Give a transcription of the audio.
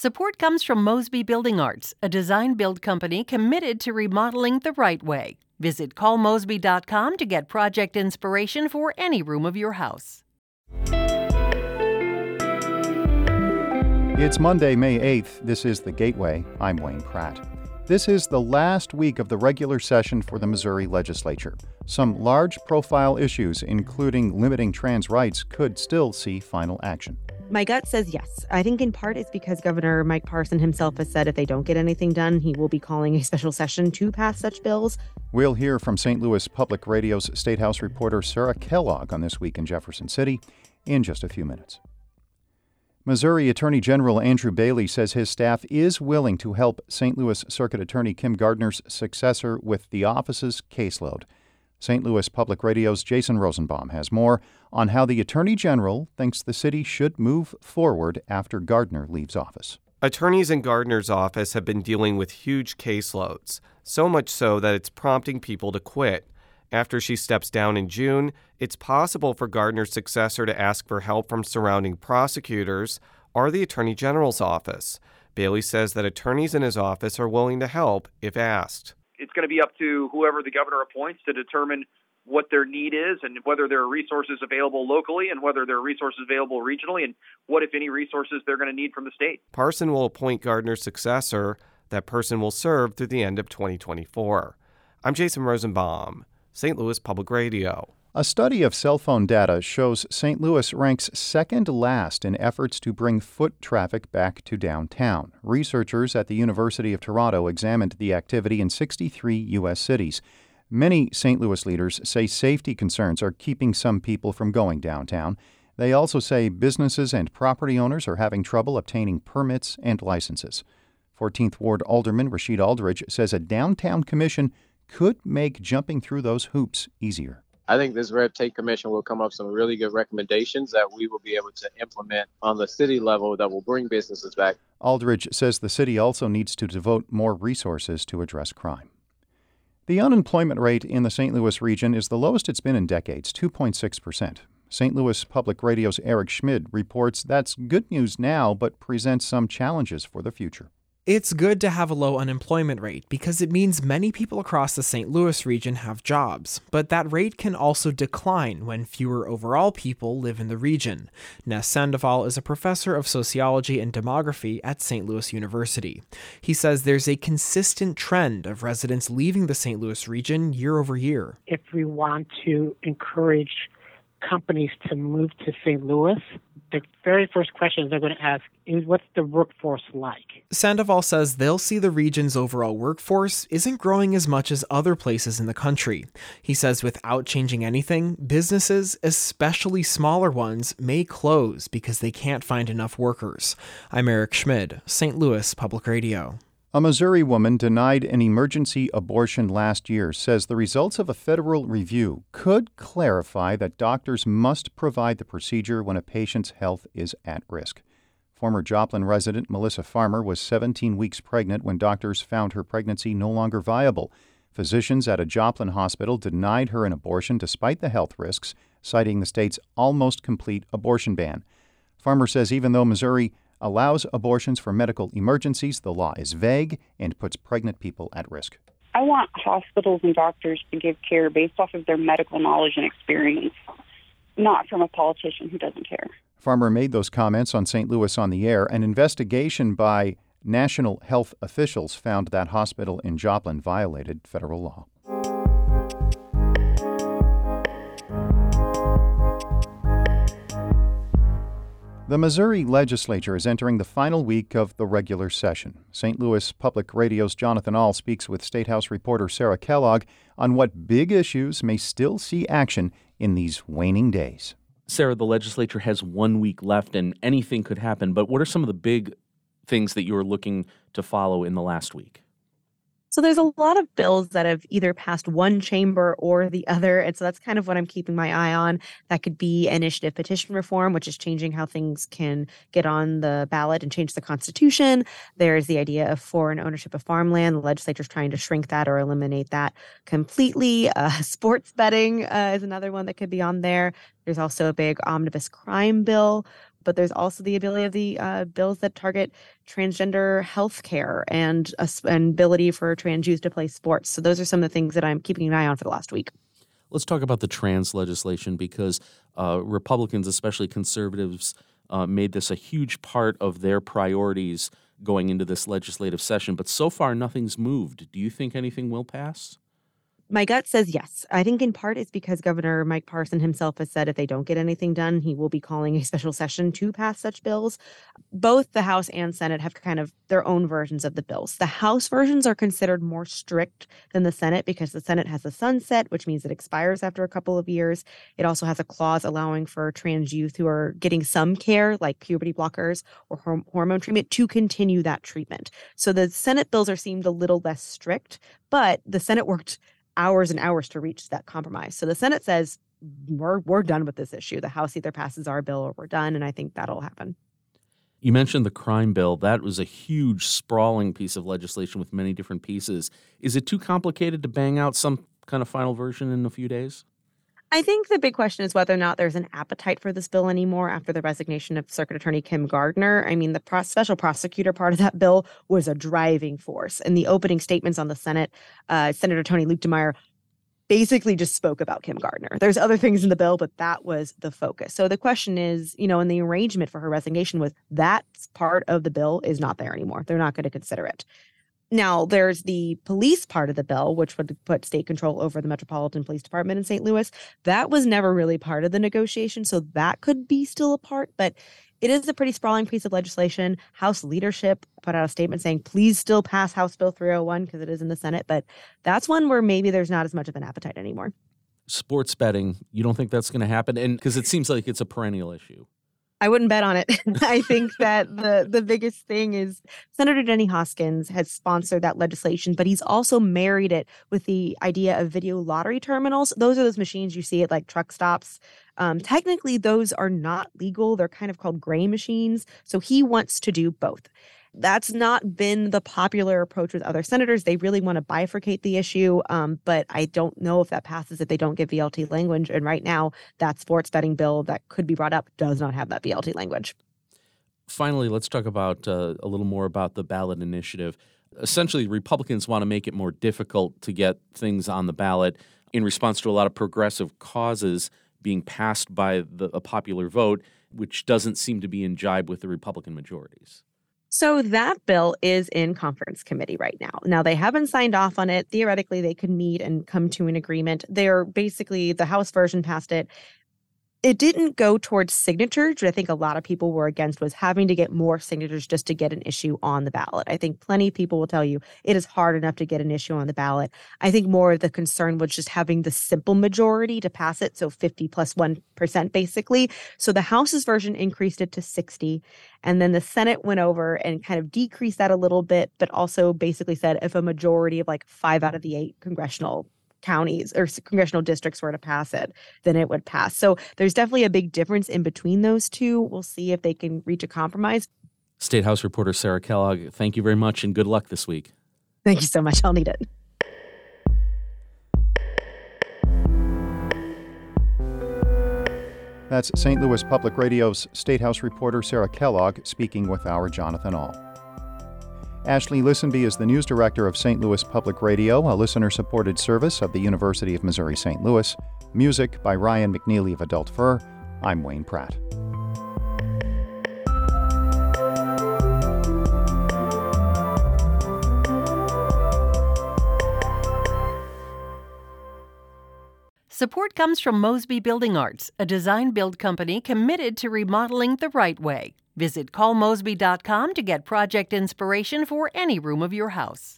Support comes from Mosby Building Arts, a design build company committed to remodeling the right way. Visit callmosby.com to get project inspiration for any room of your house. It's Monday, May 8th. This is The Gateway. I'm Wayne Pratt. This is the last week of the regular session for the Missouri legislature. Some large profile issues, including limiting trans rights, could still see final action. My gut says yes. I think in part it's because Governor Mike Parson himself has said if they don't get anything done, he will be calling a special session to pass such bills. We'll hear from St. Louis Public Radio's State House reporter Sarah Kellogg on This Week in Jefferson City in just a few minutes. Missouri Attorney General Andrew Bailey says his staff is willing to help St. Louis Circuit Attorney Kim Gardner's successor with the office's caseload. St. Louis Public Radio's Jason Rosenbaum has more on how the Attorney General thinks the city should move forward after Gardner leaves office. Attorneys in Gardner's office have been dealing with huge caseloads, so much so that it's prompting people to quit. After she steps down in June, it's possible for Gardner's successor to ask for help from surrounding prosecutors or the Attorney General's office. Bailey says that attorneys in his office are willing to help if asked it's going to be up to whoever the governor appoints to determine what their need is and whether there are resources available locally and whether there are resources available regionally and what, if any, resources they're going to need from the state. Parson will appoint Gardner's successor. That person will serve through the end of 2024. I'm Jason Rosenbaum, St. Louis Public Radio. A study of cell phone data shows St. Louis ranks second last in efforts to bring foot traffic back to downtown. Researchers at the University of Toronto examined the activity in 63 U.S. cities. Many St. Louis leaders say safety concerns are keeping some people from going downtown. They also say businesses and property owners are having trouble obtaining permits and licenses. 14th Ward Alderman Rasheen Aldridge says a downtown commission could make jumping through those hoops easier. I think this red tape commission will come up some really good recommendations that we will be able to implement on the city level that will bring businesses back. Aldridge says the city also needs to devote more resources to address crime. The unemployment rate in the St. Louis region is the lowest it's been in decades, 2.6%. St. Louis Public Radio's Eric Schmid reports that's good news now, but presents some challenges for the future. It's good to have a low unemployment rate because it means many people across the St. Louis region have jobs, but that rate can also decline when fewer overall people live in the region. Ness Sandoval is a professor of sociology and demography at St. Louis University. He says there's a consistent trend of residents leaving the St. Louis region year over year. If we want to encourage companies to move to St. Louis, the very first questions they're going to ask is what's the workforce like? Sandoval says they'll see the region's overall workforce isn't growing as much as other places in the country. He says without changing anything, businesses, especially smaller ones, may close because they can't find enough workers. I'm Eric Schmid, St. Louis Public Radio. A Missouri woman denied an emergency abortion last year says the results of a federal review could clarify that doctors must provide the procedure when a patient's health is at risk. Former Joplin resident Mylissa Farmer was 17 weeks pregnant when doctors found her pregnancy no longer viable. Physicians at a Joplin hospital denied her an abortion despite the health risks, citing the state's almost complete abortion ban. Farmer says even though Missouri allows abortions for medical emergencies. The law is vague and puts pregnant people at risk. I want hospitals and doctors to give care based off of their medical knowledge and experience, not from a politician who doesn't care. Farmer made those comments on St. Louis on the air. An investigation by national health officials found that hospital in Joplin violated federal law. The Missouri legislature is entering the final week of the regular session. St. Louis Public Radio's Jonathan Ahl speaks with State House reporter Sarah Kellogg on what big issues may still see action in these waning days. Sarah, the legislature has one week left and anything could happen, but what are some of the big things that you are looking to follow in the last week? So there's a lot of bills that have either passed one chamber or the other. And so that's kind of what I'm keeping my eye on. That could be initiative petition reform, which is changing how things can get on the ballot and change the Constitution. There's the idea of foreign ownership of farmland. The legislature is trying to shrink that or eliminate that completely. Uh, sports betting uh, is another one that could be on there. There's also a big omnibus crime bill but there's also the ability of the uh, bills that target transgender health care and, uh, and ability for trans youth to play sports. So those are some of the things that I'm keeping an eye on for the last week. Let's talk about the trans legislation because uh, Republicans, especially conservatives, uh, made this a huge part of their priorities going into this legislative session. But so far, nothing's moved. Do you think anything will pass? My gut says yes. I think in part it's because Governor Mike Parson himself has said if they don't get anything done, he will be calling a special session to pass such bills. Both the House and Senate have kind of their own versions of the bills. The House versions are considered more strict than the Senate because the Senate has a sunset, which means it expires after a couple of years. It also has a clause allowing for trans youth who are getting some care, like puberty blockers or hormone treatment, to continue that treatment. So the Senate bills are seemed a little less strict, but the Senate worked hours and hours to reach that compromise. So the Senate says we're we're done with this issue. The House either passes our bill or we're done, and I think that'll happen. You mentioned the crime bill. That was a huge, sprawling piece of legislation with many different pieces. Is it too complicated to bang out some kind of final version in a few days? I think the big question is whether or not there's an appetite for this bill anymore after the resignation of Circuit Attorney Kim Gardner. I mean, the pro- special prosecutor part of that bill was a driving force. In the opening statements on the Senate, uh, Senator Tony Luetkemeyer basically just spoke about Kim Gardner. There's other things in the bill, but that was the focus. So the question is, you know, and the arrangement for her resignation was that part of the bill is not there anymore. They're not going to consider it. Now, there's the police part of the bill, which would put state control over the Metropolitan Police Department in St. Louis. That was never really part of the negotiation. So that could be still a part, but it is a pretty sprawling piece of legislation. House leadership put out a statement saying, please still pass House Bill 301 because it is in the Senate. But that's one where maybe there's not as much of an appetite anymore. Sports betting, you don't think that's going to happen? And because it seems like it's a perennial issue. I wouldn't bet on it. I think that the the biggest thing is Senator Denny Hoskins has sponsored that legislation, but he's also married it with the idea of video lottery terminals. Those are those machines you see at like truck stops. Um, technically, those are not legal. They're kind of called gray machines. So he wants to do both. That's not been the popular approach with other senators. They really want to bifurcate the issue, um, but I don't know if that passes if they don't get VLT language. And right now, that sports betting bill that could be brought up does not have that VLT language. Finally, let's talk about uh, a little more about the ballot initiative. Essentially, Republicans want to make it more difficult to get things on the ballot in response to a lot of progressive causes being passed by the, a popular vote, which doesn't seem to be in jibe with the Republican majorities. So that bill is in conference committee right now. Now they haven't signed off on it. Theoretically, they could meet and come to an agreement. They're basically the House version passed it it didn't go towards signatures, which I think a lot of people were against was having to get more signatures just to get an issue on the ballot. I think plenty of people will tell you it is hard enough to get an issue on the ballot. I think more of the concern was just having the simple majority to pass it, so 50 plus 1 basically. So the House's version increased it to 60 and then the Senate went over and kind of decreased that a little bit, but also basically said if a majority of like 5 out of the 8 congressional counties or congressional districts were to pass it, then it would pass. So there's definitely a big difference in between those two. We'll see if they can reach a compromise. State House reporter Sarah Kellogg, thank you very much and good luck this week. Thank you so much. I'll need it. That's St. Louis Public Radio's State House reporter Sarah Kellogg speaking with our Jonathan Ahl. Ashley Lisenby is the news director of St. Louis Public Radio, a listener supported service of the University of Missouri St. Louis. Music by Ryan McNeely of Adult Fur. I'm Wayne Pratt. Support comes from Mosby Building Arts, a design build company committed to remodeling the right way. Visit callmosby.com to get project inspiration for any room of your house.